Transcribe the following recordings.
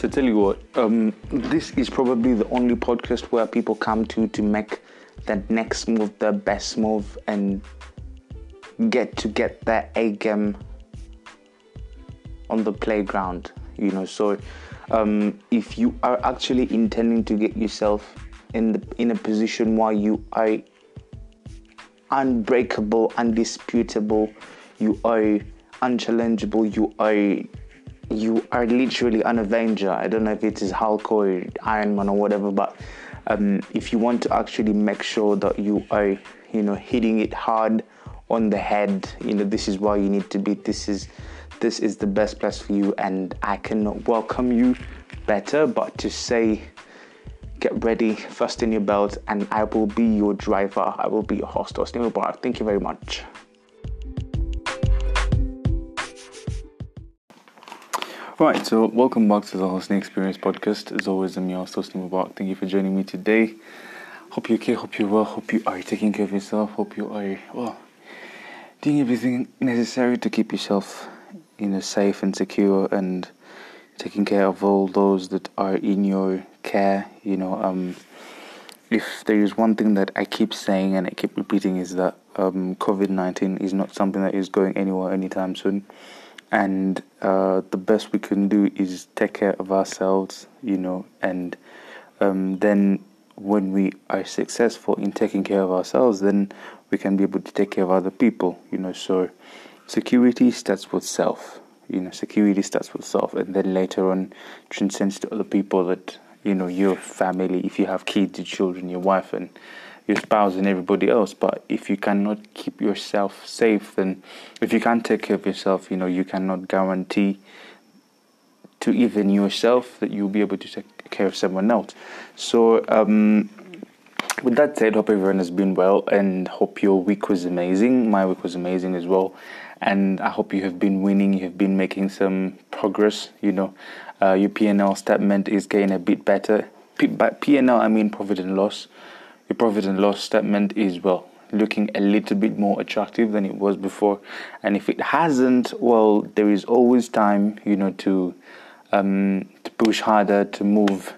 So tell you what, um, this is probably the only podcast where people come to to make that next move, the best move, and get to get their A game on the playground. You know, so um, if you are actually intending to get yourself in the in a position where you are unbreakable, undisputable, you are unchallengeable, you are you are literally an Avenger. I don't know if it is Hulk or Iron Man or whatever, but um, if you want to actually make sure that you are, you know, hitting it hard on the head, you know, this is where you need to be. This is this is the best place for you, and I cannot welcome you better, but to say. Get ready, fasten your belt, and I will be your driver. I will be your host, Austin Mubarak. Thank you very much. Right, so welcome back to the Hosting Experience podcast. As always, I'm your host, Hosting Mubarak. Thank you for joining me today. Hope you're okay, hope you're well, hope you are taking care of yourself, hope you are, well, doing everything necessary to keep yourself, you know, safe and secure and taking care of all those that are in your care. You know, um, if there is one thing that I keep saying and I keep repeating is that um, COVID 19 is not something that is going anywhere anytime soon and uh, the best we can do is take care of ourselves, you know, and um, then when we are successful in taking care of ourselves, then we can be able to take care of other people, you know. So security starts with self, you know. Security starts with self, and then later on transcends to other people that you know, your family. If you have kids, your children, your wife, and your spouse and everybody else. But if you cannot keep yourself safe, then if you can't take care of yourself, you know, you cannot guarantee to even yourself that you'll be able to take care of someone else. So, um, with that said, hope everyone has been well and hope your week was amazing. My week was amazing as well. And I hope you have been winning, you have been making some progress. You know, uh, your PL statement is getting a bit better. P- by PL, I mean profit and loss your profit and loss statement is well looking a little bit more attractive than it was before. And if it hasn't well there is always time you know to um, to push harder to move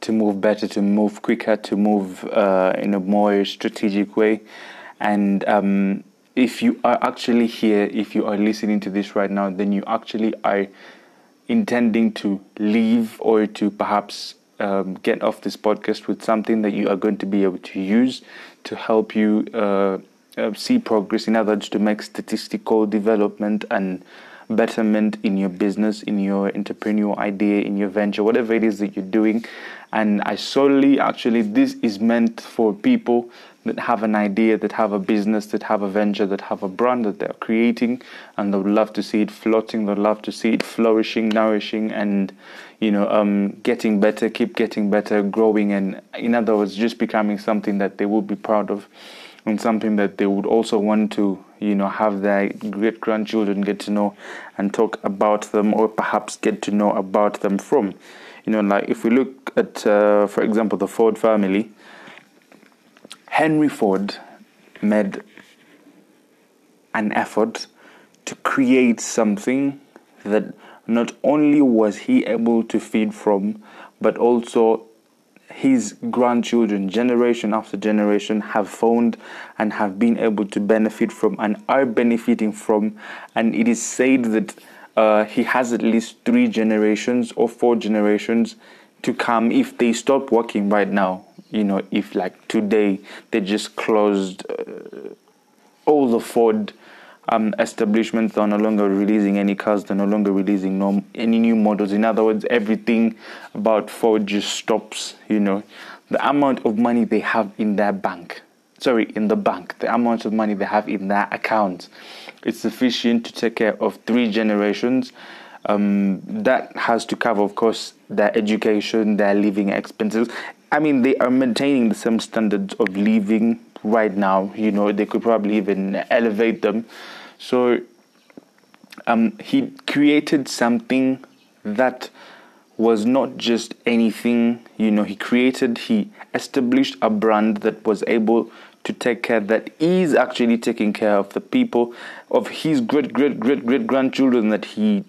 to move better to move quicker to move uh, in a more strategic way. And um, if you are actually here if you are listening to this right now then you actually are intending to leave or to perhaps um, get off this podcast with something that you are going to be able to use to help you uh, uh, see progress. In other words, to make statistical development and betterment in your business, in your entrepreneurial idea, in your venture, whatever it is that you're doing. And I solely actually, this is meant for people that have an idea, that have a business, that have a venture, that have a brand that they're creating, and they would love to see it floating. They'd love to see it flourishing, nourishing, and you know, um, getting better, keep getting better, growing, and in other words, just becoming something that they would be proud of, and something that they would also want to, you know, have their great grandchildren get to know and talk about them, or perhaps get to know about them from. You know, like if we look at, uh, for example, the Ford family Henry Ford made an effort to create something that not only was he able to feed from, but also his grandchildren, generation after generation, have found and have been able to benefit from and are benefiting from. And it is said that uh, he has at least three generations or four generations to come if they stop working right now you know, if like today they just closed uh, all the Ford um, establishments, they're no longer releasing any cars, they're no longer releasing no, any new models. In other words, everything about Ford just stops, you know. The amount of money they have in their bank, sorry, in the bank, the amount of money they have in their account, is sufficient to take care of three generations. Um, that has to cover, of course, their education, their living expenses, I mean, they are maintaining the same standards of living right now. You know, they could probably even elevate them. So, um, he created something that was not just anything. You know, he created, he established a brand that was able to take care that is actually taking care of the people of his great great great great grandchildren that he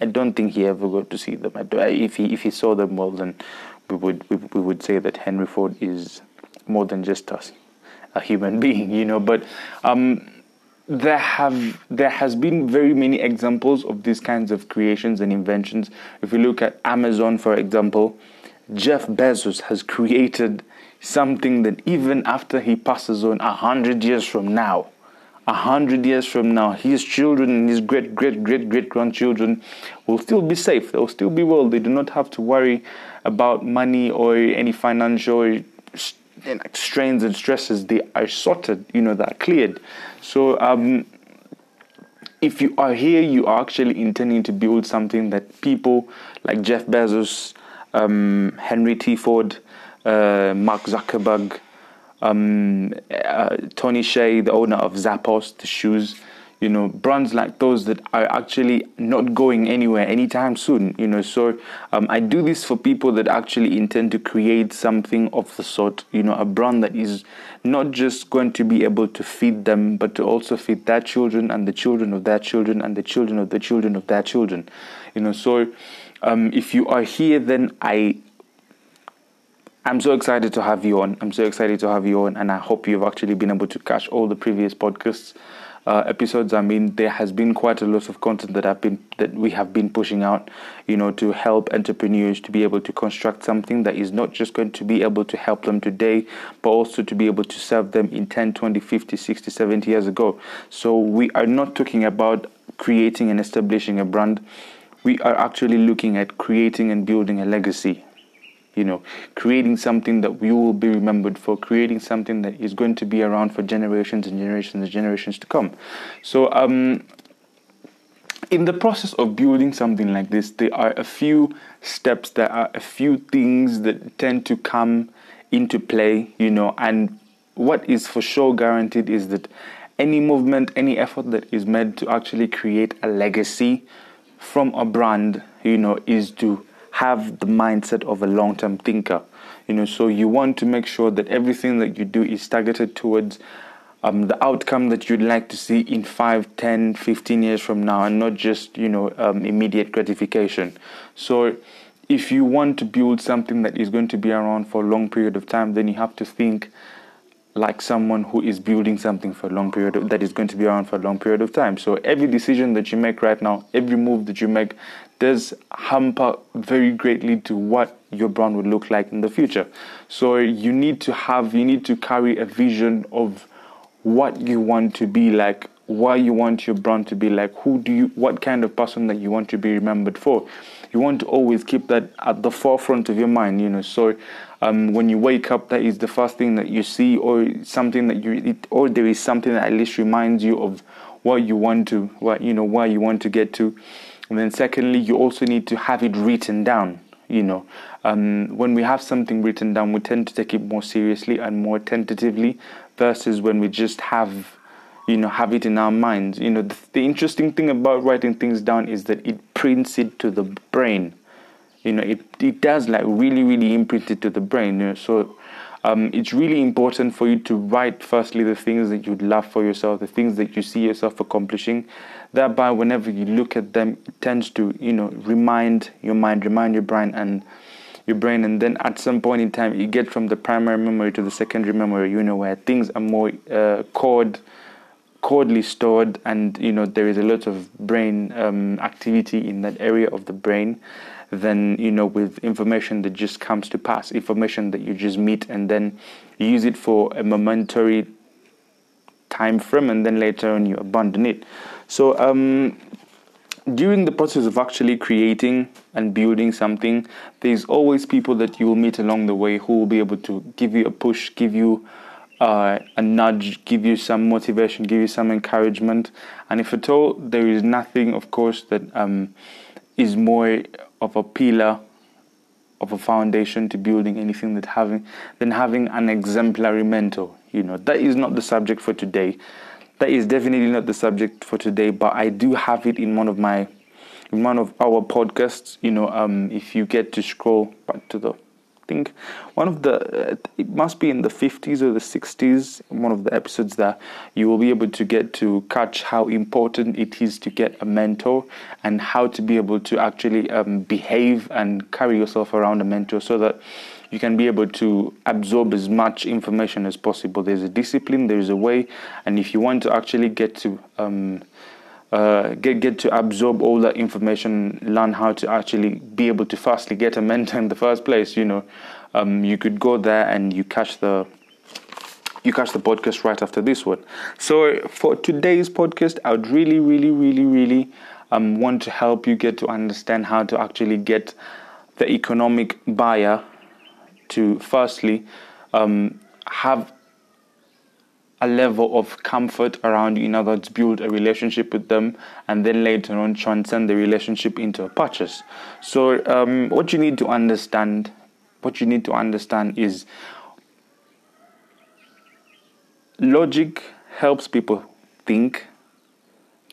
I don't think he ever got to see them. if he if he saw them, well, then we would we, we would say that Henry Ford is more than just us, a human being, you know. But um, there have there has been very many examples of these kinds of creations and inventions. If you look at Amazon, for example, Jeff Bezos has created something that even after he passes on a hundred years from now, a hundred years from now, his children and his great great great great grandchildren will still be safe. They'll still be well. They do not have to worry about money or any financial strains and stresses. They are sorted. You know, they're cleared. So. Um, if you are here, you are actually intending to build something that people like Jeff Bezos, um, Henry T. Ford, uh, Mark Zuckerberg, um, uh, Tony Hsieh, the owner of Zappos, the shoes, you know, brands like those that are actually not going anywhere anytime soon, you know. So um, I do this for people that actually intend to create something of the sort, you know, a brand that is not just going to be able to feed them, but to also feed their children and the children of their children and the children of the children of their children, you know. So um, if you are here, then I I'm so excited to have you on. I'm so excited to have you on, and I hope you've actually been able to catch all the previous podcasts uh, episodes. I mean, there has been quite a lot of content that I've been that we have been pushing out, you know, to help entrepreneurs to be able to construct something that is not just going to be able to help them today, but also to be able to serve them in 10, 20, 50, 60, 70 years ago. So we are not talking about creating and establishing a brand. We are actually looking at creating and building a legacy you know, creating something that we will be remembered for, creating something that is going to be around for generations and generations and generations to come. So, um, in the process of building something like this, there are a few steps, there are a few things that tend to come into play, you know, and what is for sure guaranteed is that any movement, any effort that is made to actually create a legacy from a brand, you know, is to have the mindset of a long-term thinker. You know so you want to make sure that everything that you do is targeted towards um, the outcome that you'd like to see in 5 10 15 years from now and not just you know um, immediate gratification. So if you want to build something that is going to be around for a long period of time then you have to think like someone who is building something for a long period of, that is going to be around for a long period of time. So every decision that you make right now, every move that you make, does hamper very greatly to what your brand would look like in the future. So you need to have, you need to carry a vision of what you want to be like, why you want your brand to be like, who do you, what kind of person that you want to be remembered for. You want to always keep that at the forefront of your mind, you know. So um, when you wake up, that is the first thing that you see, or something that you, or there is something that at least reminds you of what you want to, what you know, why you want to get to. And then secondly, you also need to have it written down. You know, um, when we have something written down, we tend to take it more seriously and more tentatively, versus when we just have, you know, have it in our minds. You know, the, the interesting thing about writing things down is that it prints it to the brain you know it, it does like really really imprint it to the brain you know? so um, it's really important for you to write firstly the things that you'd love for yourself the things that you see yourself accomplishing thereby whenever you look at them it tends to you know remind your mind remind your brain and your brain and then at some point in time you get from the primary memory to the secondary memory you know where things are more uh, cordly stored and you know there is a lot of brain um, activity in that area of the brain than you know with information that just comes to pass, information that you just meet and then use it for a momentary time frame, and then later on you abandon it. So um, during the process of actually creating and building something, there's always people that you will meet along the way who will be able to give you a push, give you uh, a nudge, give you some motivation, give you some encouragement. And if at all, there is nothing, of course, that um, is more of a pillar of a foundation to building anything that having than having an exemplary mentor you know that is not the subject for today that is definitely not the subject for today but i do have it in one of my in one of our podcasts you know um, if you get to scroll back to the think one of the uh, it must be in the 50s or the 60s one of the episodes that you will be able to get to catch how important it is to get a mentor and how to be able to actually um, behave and carry yourself around a mentor so that you can be able to absorb as much information as possible. There's a discipline there's a way and if you want to actually get to um, uh, get get to absorb all that information, learn how to actually be able to firstly get a mentor in the first place. You know, um, you could go there and you catch the you catch the podcast right after this one. So for today's podcast, I would really, really, really, really um, want to help you get to understand how to actually get the economic buyer to firstly um, have a level of comfort around you. In other words, build a relationship with them and then later on transcend the relationship into a purchase. So, um, what you need to understand, what you need to understand is logic helps people think.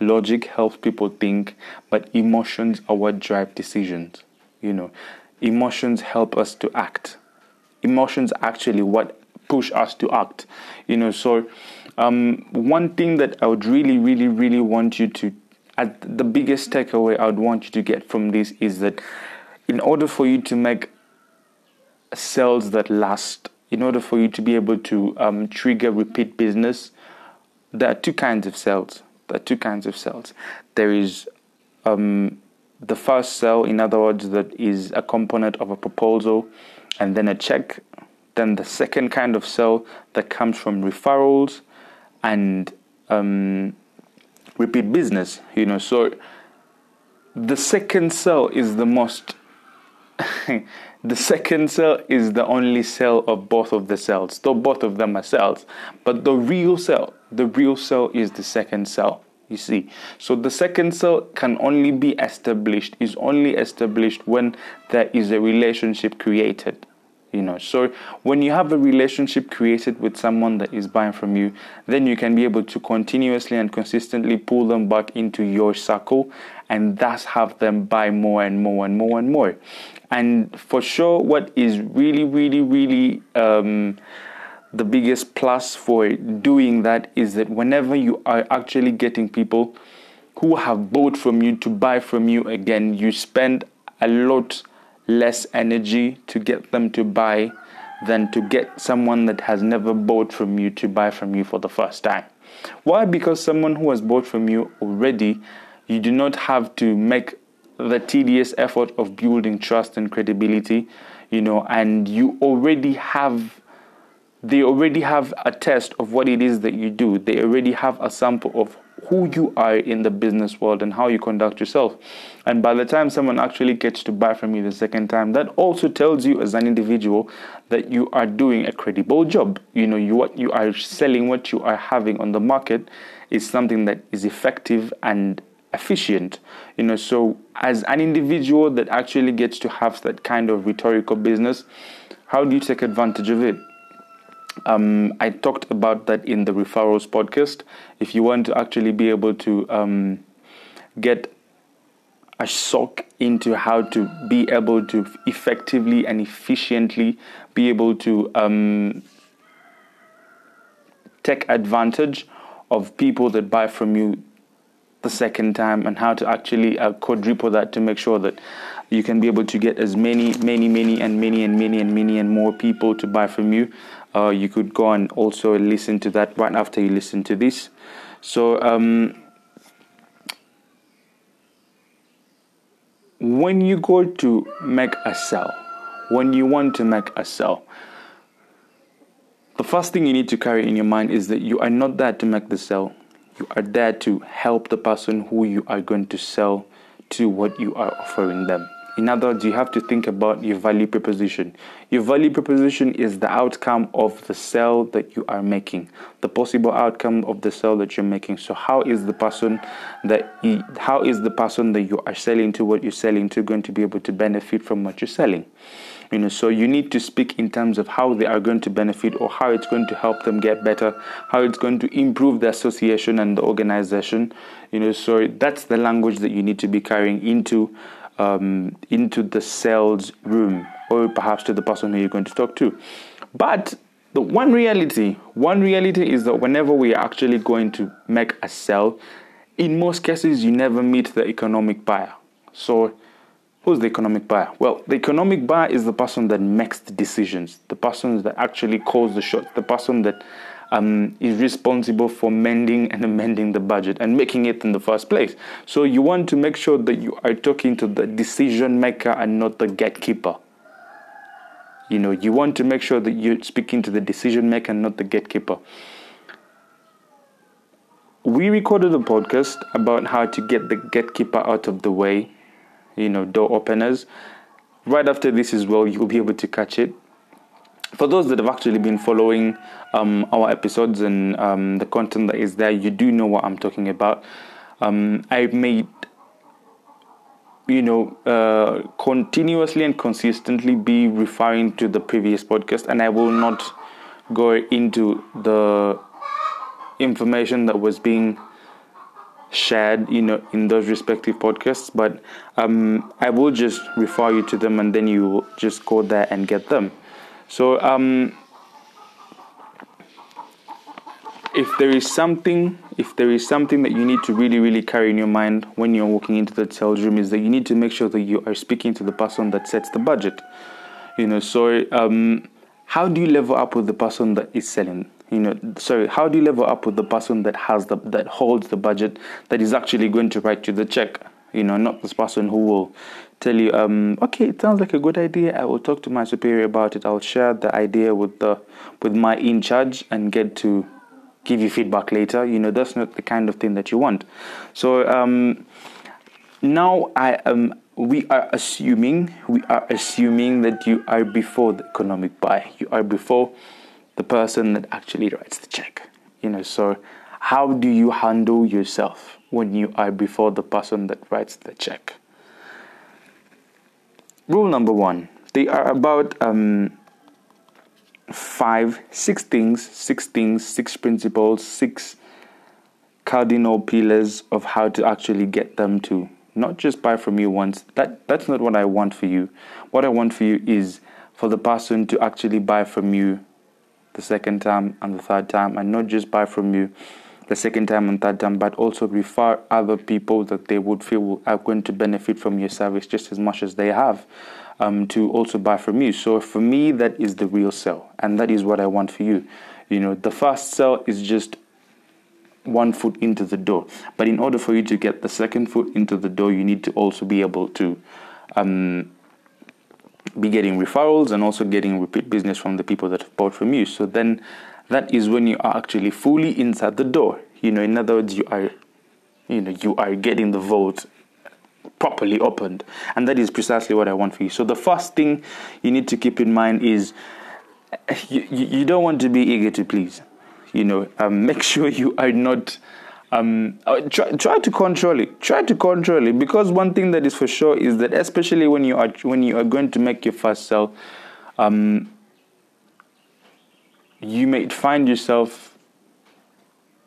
Logic helps people think, but emotions are what drive decisions. You know, emotions help us to act. Emotions actually what push us to act. You know, so um, one thing that I would really, really, really want you to, at the biggest takeaway I would want you to get from this is that in order for you to make sales that last, in order for you to be able to um, trigger repeat business, there are two kinds of sales. There are two kinds of sales. There is um, the first sale, in other words, that is a component of a proposal, and then a check then the second kind of sale that comes from referrals and um, repeat business, you know. So the second sale is the most. the second cell is the only cell of both of the cells. Though both of them are cells, but the real cell, the real cell is the second cell. You see, so the second cell can only be established, is only established when there is a relationship created you know. So when you have a relationship created with someone that is buying from you then you can be able to continuously and consistently pull them back into your circle and thus have them buy more and more and more and more. And for sure what is really really really um, the biggest plus for doing that is that whenever you are actually getting people who have bought from you to buy from you again you spend a lot less energy to get them to buy than to get someone that has never bought from you to buy from you for the first time. Why? Because someone who has bought from you already, you do not have to make the tedious effort of building trust and credibility, you know, and you already have they already have a test of what it is that you do. They already have a sample of who you are in the business world and how you conduct yourself. And by the time someone actually gets to buy from you the second time, that also tells you as an individual that you are doing a credible job. You know, you what you are selling, what you are having on the market is something that is effective and efficient. You know, so as an individual that actually gets to have that kind of rhetorical business, how do you take advantage of it? Um, I talked about that in the referrals podcast. If you want to actually be able to um, get a shock into how to be able to effectively and efficiently be able to um, take advantage of people that buy from you the second time and how to actually uh, quadruple that to make sure that you can be able to get as many, many, many, and many, and many, and many, and more people to buy from you uh, you could go and also listen to that right after you listen to this. So, um, when you go to make a sell, when you want to make a sell, the first thing you need to carry in your mind is that you are not there to make the sell. You are there to help the person who you are going to sell to what you are offering them. In other words, you have to think about your value proposition. Your value proposition is the outcome of the sale that you are making, the possible outcome of the sale that you're making. So, how is the person that you, how is the person that you are selling to what you're selling to going to be able to benefit from what you're selling? You know, so you need to speak in terms of how they are going to benefit or how it's going to help them get better, how it's going to improve the association and the organization. You know, so that's the language that you need to be carrying into um, into the sales room or perhaps to the person who you're going to talk to. But the one reality, one reality is that whenever we are actually going to make a sell, in most cases you never meet the economic buyer. So who's the economic buyer? Well, the economic buyer is the person that makes the decisions, the person that actually calls the shots, the person that um, is responsible for mending and amending the budget and making it in the first place. So you want to make sure that you are talking to the decision maker and not the gatekeeper. You know, you want to make sure that you're speaking to the decision maker and not the gatekeeper. We recorded a podcast about how to get the gatekeeper out of the way, you know, door openers. Right after this as well, you'll be able to catch it for those that have actually been following um, our episodes and um, the content that is there, you do know what I'm talking about. Um, I've made, you know, uh, continuously and consistently be referring to the previous podcast, and I will not go into the information that was being shared you know in those respective podcasts but um, i will just refer you to them and then you just go there and get them so, um, if there is something, if there is something that you need to really, really carry in your mind when you're walking into the sales room, is that you need to make sure that you are speaking to the person that sets the budget. You know, so um, how do you level up with the person that is selling? You know, sorry, how do you level up with the person that has the that holds the budget that is actually going to write you the check? You know, not this person who will tell you, um, okay, it sounds like a good idea. I will talk to my superior about it. I'll share the idea with the with my in charge and get to give you feedback later. You know, that's not the kind of thing that you want. So um, now I am. We are assuming we are assuming that you are before the economic buy. You are before the person that actually writes the check. You know, so how do you handle yourself when you are before the person that writes the check? Rule number one they are about um, five, six things, six things, six principles, six cardinal pillars of how to actually get them to not just buy from you once. That that's not what I want for you. What I want for you is for the person to actually buy from you the second time and the third time, and not just buy from you the second time and third time, but also refer other people that they would feel are going to benefit from your service just as much as they have um, to also buy from you. So for me, that is the real sell, and that is what I want for you. You know, the first sell is just one foot into the door, but in order for you to get the second foot into the door, you need to also be able to. Um, be getting referrals and also getting repeat business from the people that have bought from you. So then that is when you are actually fully inside the door. You know, in other words, you are, you know, you are getting the vote properly opened, and that is precisely what I want for you. So the first thing you need to keep in mind is you, you don't want to be eager to please. You know, um, make sure you are not. Um, uh, try, try to control it. Try to control it because one thing that is for sure is that especially when you are when you are going to make your first sell, um, you may find yourself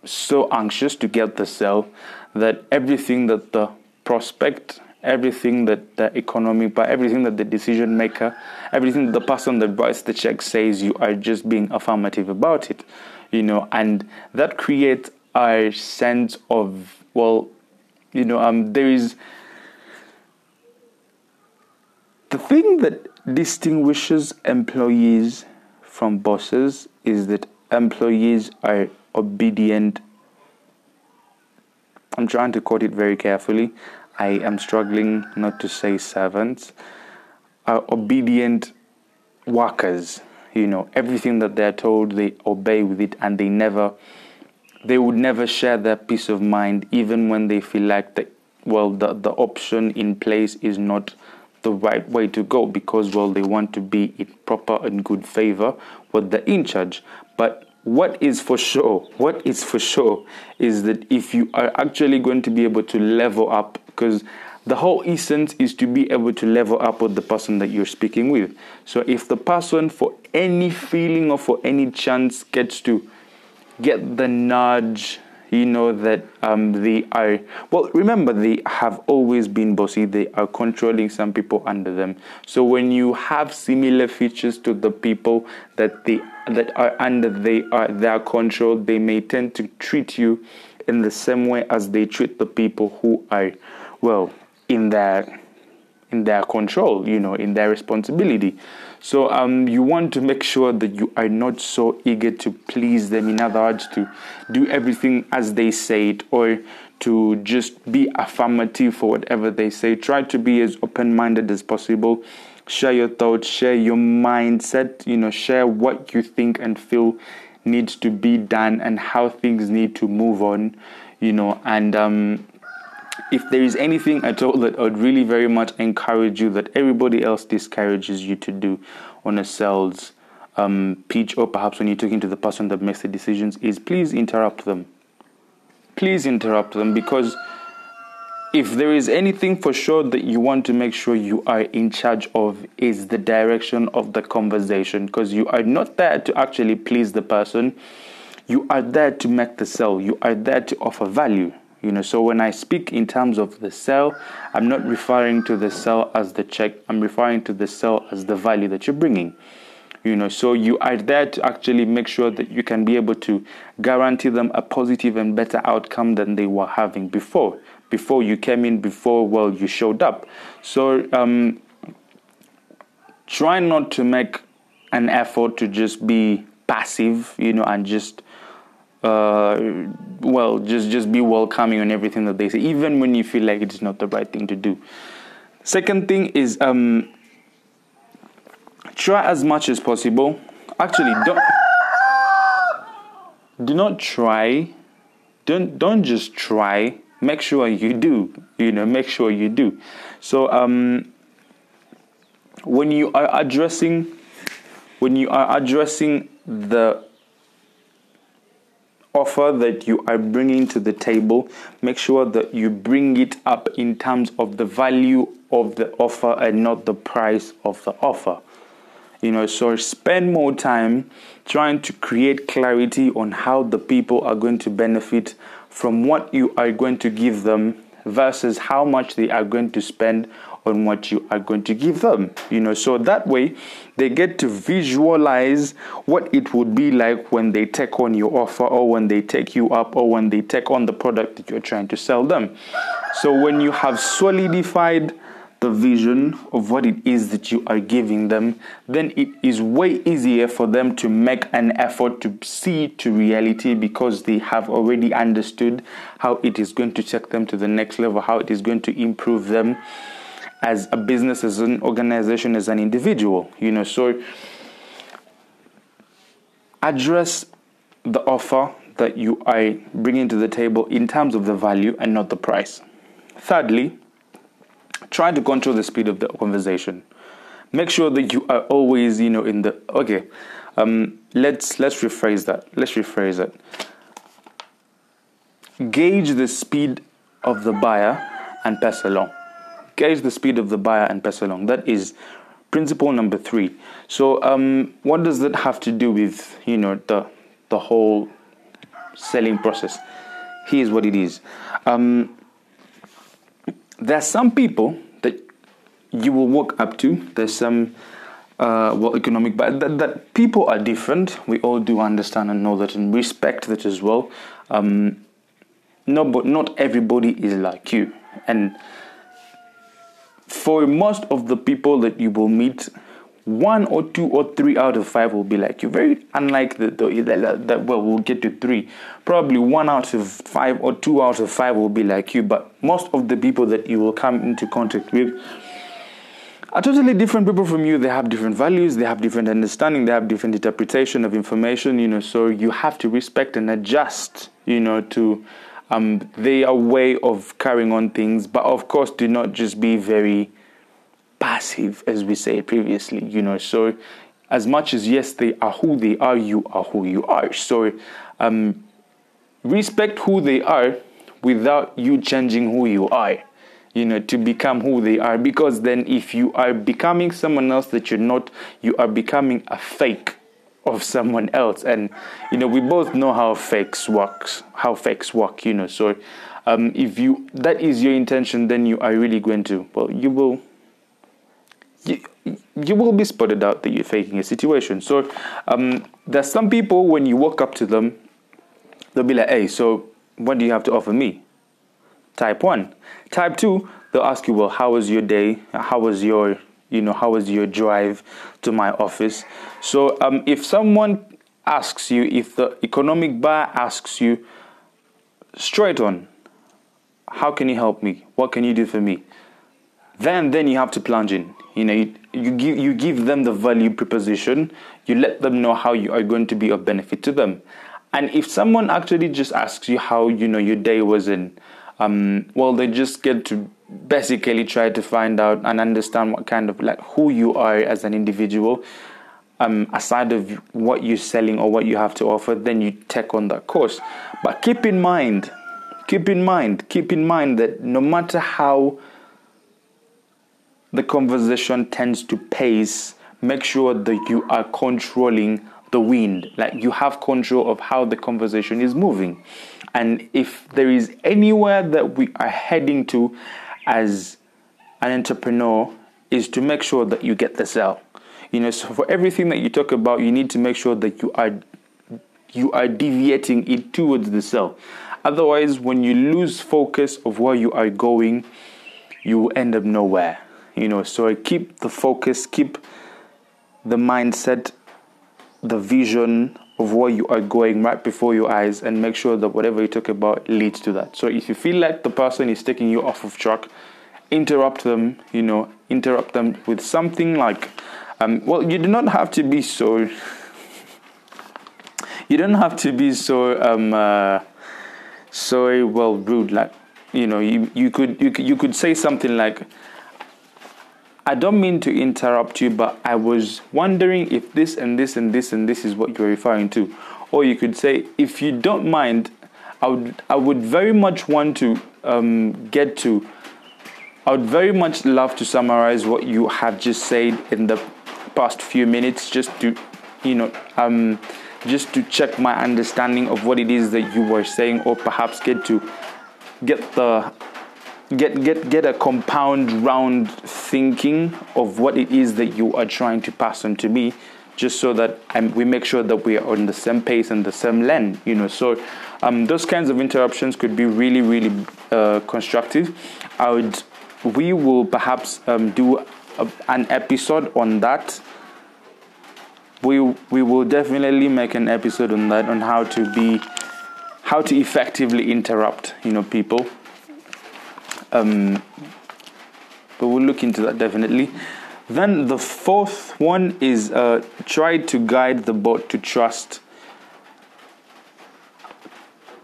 so anxious to get the sale that everything that the prospect, everything that the economic, but everything that the decision maker, everything the person that writes the check says, you are just being affirmative about it, you know, and that creates a sense of well, you know, um, there is the thing that distinguishes employees from bosses is that employees are obedient. I'm trying to quote it very carefully. I am struggling not to say servants. Are obedient workers. You know, everything that they're told, they obey with it, and they never, they would never share their peace of mind, even when they feel like the, well, the the option in place is not the right way to go because well they want to be in proper and good favor with the in charge but what is for sure what is for sure is that if you are actually going to be able to level up because the whole essence is to be able to level up with the person that you're speaking with. So if the person for any feeling or for any chance gets to get the nudge you know that um, they are well remember they have always been bossy. They are controlling some people under them. So when you have similar features to the people that they that are under they are their control they may tend to treat you in the same way as they treat the people who are well in their in their control you know in their responsibility so um, you want to make sure that you are not so eager to please them. In other words, to do everything as they say it or to just be affirmative for whatever they say. Try to be as open minded as possible. Share your thoughts, share your mindset, you know, share what you think and feel needs to be done and how things need to move on, you know, and um, if there is anything at all that I would really very much encourage you that everybody else discourages you to do on a sales um, pitch or perhaps when you're talking to the person that makes the decisions is please interrupt them. Please interrupt them because if there is anything for sure that you want to make sure you are in charge of is the direction of the conversation because you are not there to actually please the person. You are there to make the sale. You are there to offer value you know, so when I speak in terms of the sell, I'm not referring to the sell as the check. I'm referring to the sell as the value that you're bringing. You know, so you are there to actually make sure that you can be able to guarantee them a positive and better outcome than they were having before. Before you came in, before well you showed up. So um, try not to make an effort to just be passive, you know, and just uh, well, just just be welcoming on everything that they say, even when you feel like it's not the right thing to do. Second thing is um, try as much as possible. Actually, don't do not try. Don't don't just try. Make sure you do. You know, make sure you do. So um, when you are addressing when you are addressing the offer that you are bringing to the table, make sure that you bring it up in terms of the value of the offer and not the price of the offer. You know, so spend more time trying to create clarity on how the people are going to benefit from what you are going to give them versus how much they are going to spend on what you are going to give them. You know, so that way they get to visualize what it would be like when they take on your offer or when they take you up or when they take on the product that you're trying to sell them. So when you have solidified the vision of what it is that you are giving them, then it is way easier for them to make an effort to see to reality because they have already understood how it is going to take them to the next level, how it is going to improve them as a business, as an organization, as an individual. You know, so address the offer that you are bringing to the table in terms of the value and not the price. Thirdly, try to control the speed of the conversation. Make sure that you are always, you know, in the okay. Um, let's let's rephrase that. Let's rephrase it. Gauge the speed of the buyer and pass along gauge the speed of the buyer and pass along. That is principle number three. So, um, what does that have to do with you know the the whole selling process? Here's what it is. Um, there are some people that you will walk up to. There's some uh, well economic, but that, that, people are different. We all do understand and know that and respect that as well. Um, no, but not everybody is like you, and for most of the people that you will meet, one or two or three out of five will be like you. Very unlike the, the that well, we'll get to three. Probably one out of five or two out of five will be like you. But most of the people that you will come into contact with are totally different people from you. They have different values, they have different understanding, they have different interpretation of information. You know, so you have to respect and adjust. You know, to um, their way of carrying on things. But of course, do not just be very passive, as we said previously. You know, so as much as yes, they are who they are, you are who you are. So um, respect who they are without you changing who you are. You know, to become who they are, because then if you are becoming someone else that you're not, you are becoming a fake of someone else. And you know, we both know how fakes works, how fakes work. You know, so um, if you that is your intention, then you are really going to well, you will. You, you will be spotted out that you're faking a situation. So um, there's some people when you walk up to them, they'll be like, "Hey, so what do you have to offer me?" Type one. Type two, they'll ask you, "Well, how was your day? How was your you know how was your drive to my office?" So um, if someone asks you, if the economic buyer asks you, straight on, how can you help me? What can you do for me? Then then you have to plunge in. You know, you, you give you give them the value proposition. You let them know how you are going to be of benefit to them. And if someone actually just asks you how you know your day was in, um, well, they just get to basically try to find out and understand what kind of like who you are as an individual. Um, aside of what you're selling or what you have to offer, then you take on that course. But keep in mind, keep in mind, keep in mind that no matter how the conversation tends to pace, make sure that you are controlling the wind. Like you have control of how the conversation is moving. And if there is anywhere that we are heading to as an entrepreneur, is to make sure that you get the sell. You know, so for everything that you talk about, you need to make sure that you are you are deviating it towards the sell. Otherwise, when you lose focus of where you are going, you will end up nowhere. You know, so keep the focus, keep the mindset, the vision of where you are going right before your eyes, and make sure that whatever you talk about leads to that. So if you feel like the person is taking you off of track, interrupt them. You know, interrupt them with something like, um, well, you do not have to be so. You don't have to be so um, uh, so well rude. Like, you know, you you could you could, you could say something like I don't mean to interrupt you, but I was wondering if this and this and this and this is what you're referring to. Or you could say, if you don't mind, I would I would very much want to um, get to. I would very much love to summarize what you have just said in the past few minutes, just to, you know, um, just to check my understanding of what it is that you were saying, or perhaps get to get the get get get a compound round thinking of what it is that you are trying to pass on to me just so that we make sure that we are on the same pace and the same lane you know. So um, those kinds of interruptions could be really really uh, constructive. I would we will perhaps um, do a, an episode on that. We we will definitely make an episode on that on how to be how to effectively interrupt you know people um, but we'll look into that definitely. Then the fourth one is uh, try to guide the bot to trust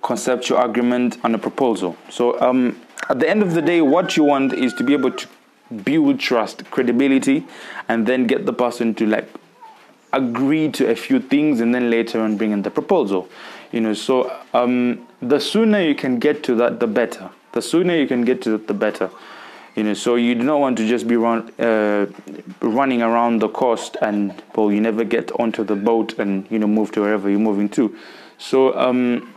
conceptual agreement on a proposal. So um, at the end of the day, what you want is to be able to build trust, credibility, and then get the person to like agree to a few things, and then later on bring in the proposal. You know, so um, the sooner you can get to that, the better. The sooner you can get to it, the better. You know, so you do not want to just be run, uh, running around the coast and well, you never get onto the boat and you know move to wherever you're moving to. So um,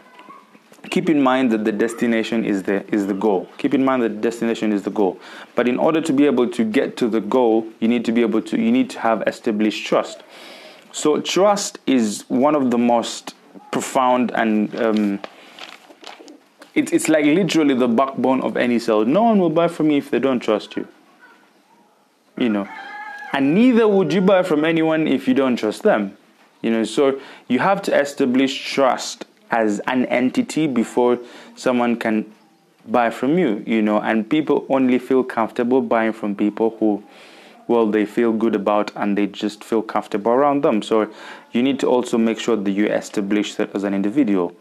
keep in mind that the destination is the is the goal. Keep in mind that the destination is the goal. But in order to be able to get to the goal, you need to be able to you need to have established trust. So trust is one of the most profound and um, it's, it's like literally the backbone of any sale. No one will buy from you if they don't trust you. You know, and neither would you buy from anyone if you don't trust them. You know, so you have to establish trust as an entity before someone can buy from you, you know, and people only feel comfortable buying from people who well they feel good about and they just feel comfortable around them. So you need to also make sure that you establish that as an individual.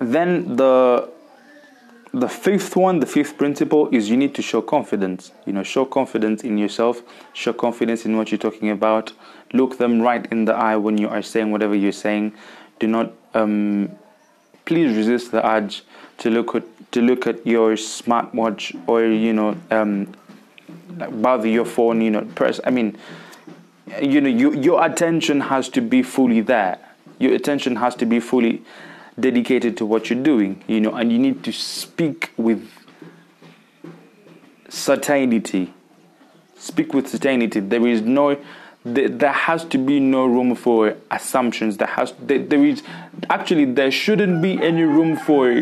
Then the the fifth one, the fifth principle is you need to show confidence. You know, show confidence in yourself, show confidence in what you're talking about. Look them right in the eye when you are saying whatever you're saying. Do not um, please resist the urge to look at to look at your smartwatch or you know um, bother your phone. You know, press. I mean, you know you, your attention has to be fully there your attention has to be fully dedicated to what you're doing you know and you need to speak with certainty. Speak with certainty. There is no there, there has to be no room for assumptions. There has there, there is actually there shouldn't be any room for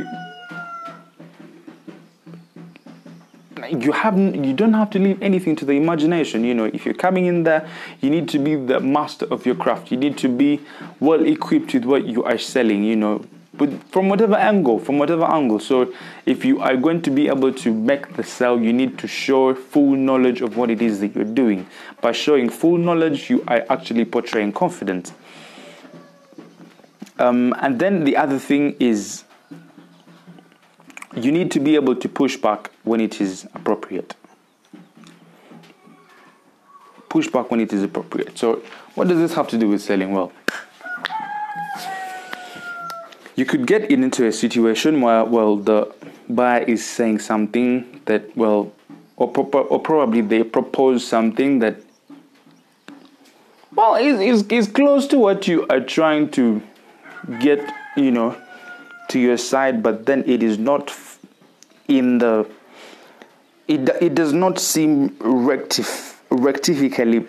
you have you don't have to leave anything to the imagination. You know if you're coming in there you need to be the master of your craft. You need to be well equipped with what you are selling you know but from whatever angle from whatever angle so if you are going to be able to make the sell you need to show full knowledge of what it is that you're doing by showing full knowledge you are actually portraying confidence um, and then the other thing is you need to be able to push back when it is appropriate. Push back when it is appropriate. So, what does this have to do with selling? Well, you could get into a situation where, well, the buyer is saying something that, well, or, pro- or probably they propose something that, well, is, is, is close to what you are trying to get, you know, to your side, but then it is not in the it, it does not seem rectif- rectifically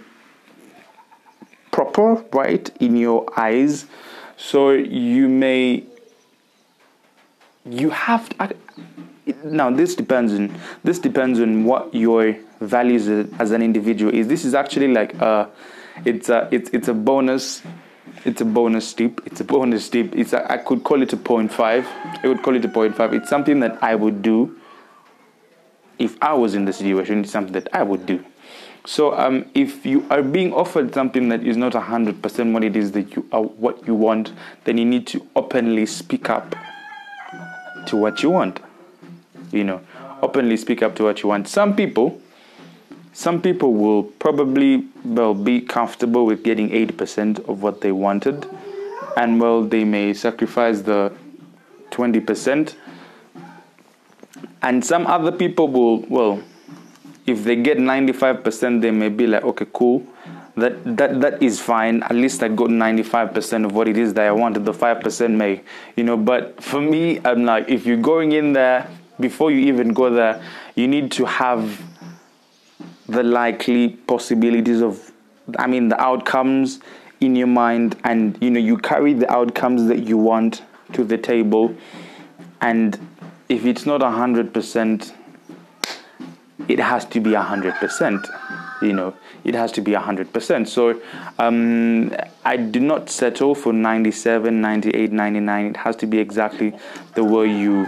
proper, right, in your eyes. So you may you have to, now this depends on this depends on what your values as an individual is. This is actually like a it's a it's it's a bonus it's a bonus tip. It's a bonus tip. It's a, I could call it a point five. I would call it a point five. It's something that I would do if I was in the situation. It's something that I would do. So um, if you are being offered something that is not hundred percent what it is that you are, what you want, then you need to openly speak up to what you want. You know, openly speak up to what you want. Some people some people will probably well be comfortable with getting 80% of what they wanted and well they may sacrifice the 20% and some other people will well if they get 95% they may be like okay cool that that that is fine. At least i got 95% of what it is that i wanted. The 5% may you know but for me i'm like if you're going in there before you even go there you need to have the likely possibilities of i mean the outcomes in your mind. And you know you carry the outcomes that you want to the table. And if it's not 100% it has to be 100% you know it has to be 100% so um, i do not settle for 97 98 99 it has to be exactly the way you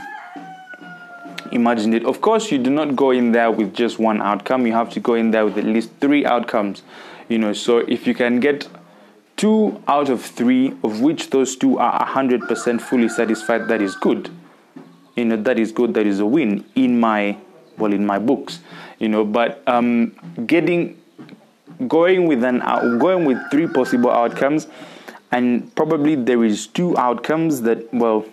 imagined it. Of course, you do not go in there with just one outcome. You have to go in there with at least three outcomes. You know, so if you can get two out of three, of which those two are hundred percent fully satisfied, that is good. You know, that is good. That is a win in my well in my books. You know, but um, getting going with an uh, going with three possible outcomes and probably there is two outcomes that well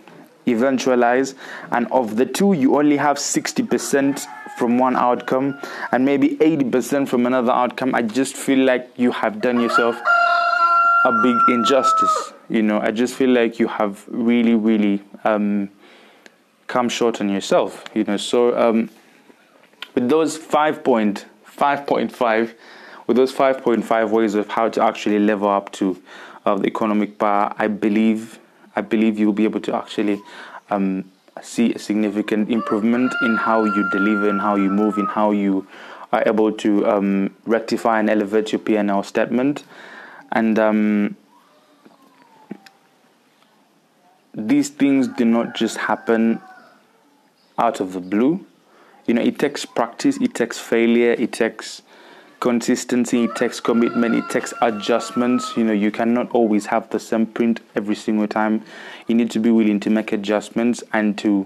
eventualize and of the two you only have 60% from one outcome and maybe 80% from another outcome. I just feel like you have done yourself a big injustice you know. I just feel like you have really really um, come short on yourself you know. So um, with those 5.5.5 with those 5.5 ways of how to actually level up to uh, the economic power i believe I believe you'll be able to actually um, see a significant improvement in how you deliver, in how you move, in how you are able to um, rectify and elevate your P&L statement. And um, these things do not just happen out of the blue. You know, it takes practice, it takes failure, it takes consistency it takes commitment it takes adjustments. You know you cannot always have the same print every single time. You need to be willing to make adjustments and to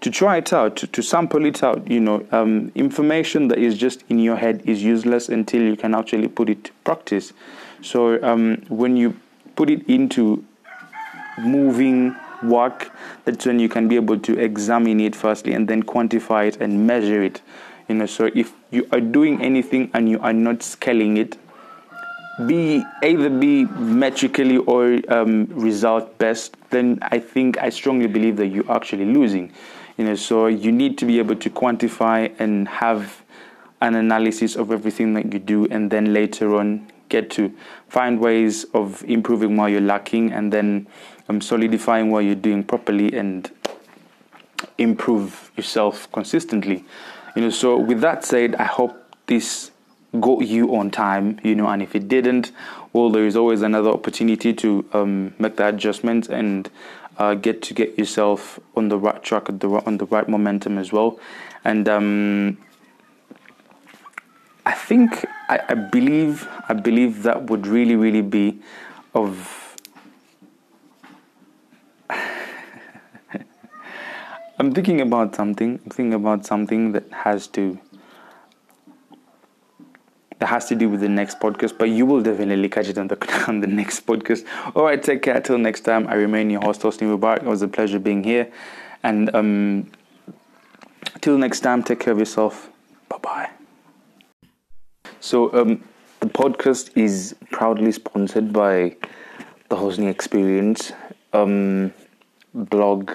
to try it out to, to sample it out. You know um, information that is just in your head is useless until you can actually put it to practice. So um, when you put it into moving work that's when you can be able to examine it firstly and then quantify it and measure it you know so if you are doing anything and you are not scaling it be either be metrically or um, result best, then I think I strongly believe that you're actually losing. You know, so you need to be able to quantify and have an analysis of everything that you do, and then later on get to find ways of improving while you're lacking, and then um, solidifying what you're doing properly and improve yourself consistently. You know, so with that said, I hope this got you on time, you know, and if it didn't, well, there is always another opportunity to um, make that adjustment and uh, get to get yourself on the right track, the, on the right momentum as well. And um, I think, I, I believe, I believe that would really, really be of. I'm thinking about something. I'm thinking about something that has to that has to do with the next podcast, but you will definitely catch it on the on the next podcast. All right, take care. Till next time, I remain your host, Hosni Mubarak. It was a pleasure being here, and um, till next time, take care of yourself. Bye bye. So um, the podcast is proudly sponsored by the Hosni Experience um, blog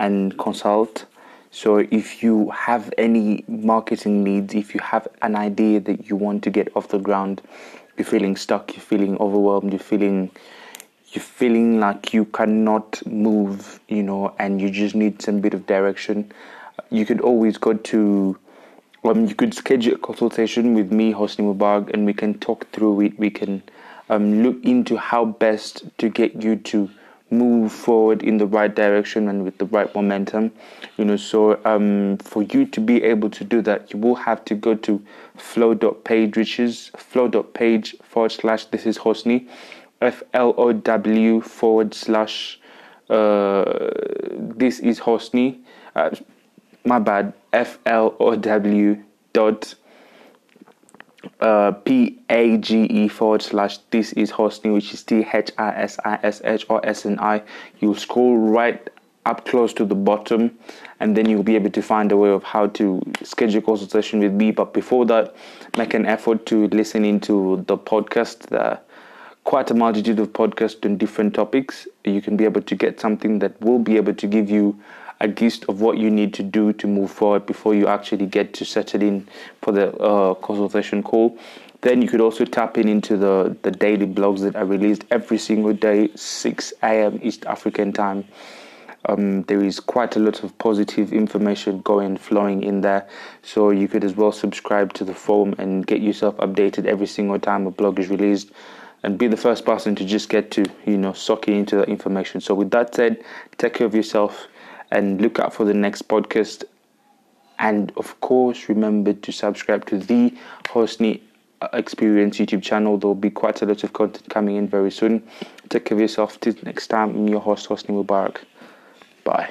and consult. So if you have any marketing needs, if you have an idea that you want to get off the ground, you're feeling stuck, you're feeling overwhelmed, you're feeling you're feeling like you cannot move, you know, and you just need some bit of direction, you could always go to um, you could schedule a consultation with me, Hosni Mubarak, and we can talk through it. We can um, look into how best to get you to move forward in the right direction and with the right momentum you know so um, for you to be able to do that you will have to go to flow.page which is flow.page forward slash this is hosni f-l-o-w forward slash uh, this is hosni uh, my bad f-l-o-w dot uh, P A G E forward slash this is Hosni, which is T H I S I S H or S N I. You'll scroll right up close to the bottom, and then you'll be able to find a way of how to schedule consultation with me. But before that, make an effort to listen into the podcast. The quite a multitude of podcasts on different topics. You can be able to get something that will be able to give you a gist of what you need to do to move forward before you actually get to settle in for the uh, consultation call. Then you could also tap in into the, the daily blogs that are released every single day, 6 a.m. East African time. Um, there is quite a lot of positive information going flowing in there so you could as well subscribe to the forum and get yourself updated every single time a blog is released and be the first person to just get to you know suck into that information so with that said take care of yourself and look out for the next podcast. And of course, remember to subscribe to the Hosni uh, Experience YouTube channel. There will be quite a lot of content coming in very soon. Take care of yourself. Till next time, I'm your host, Hosni Mubarak. Bye.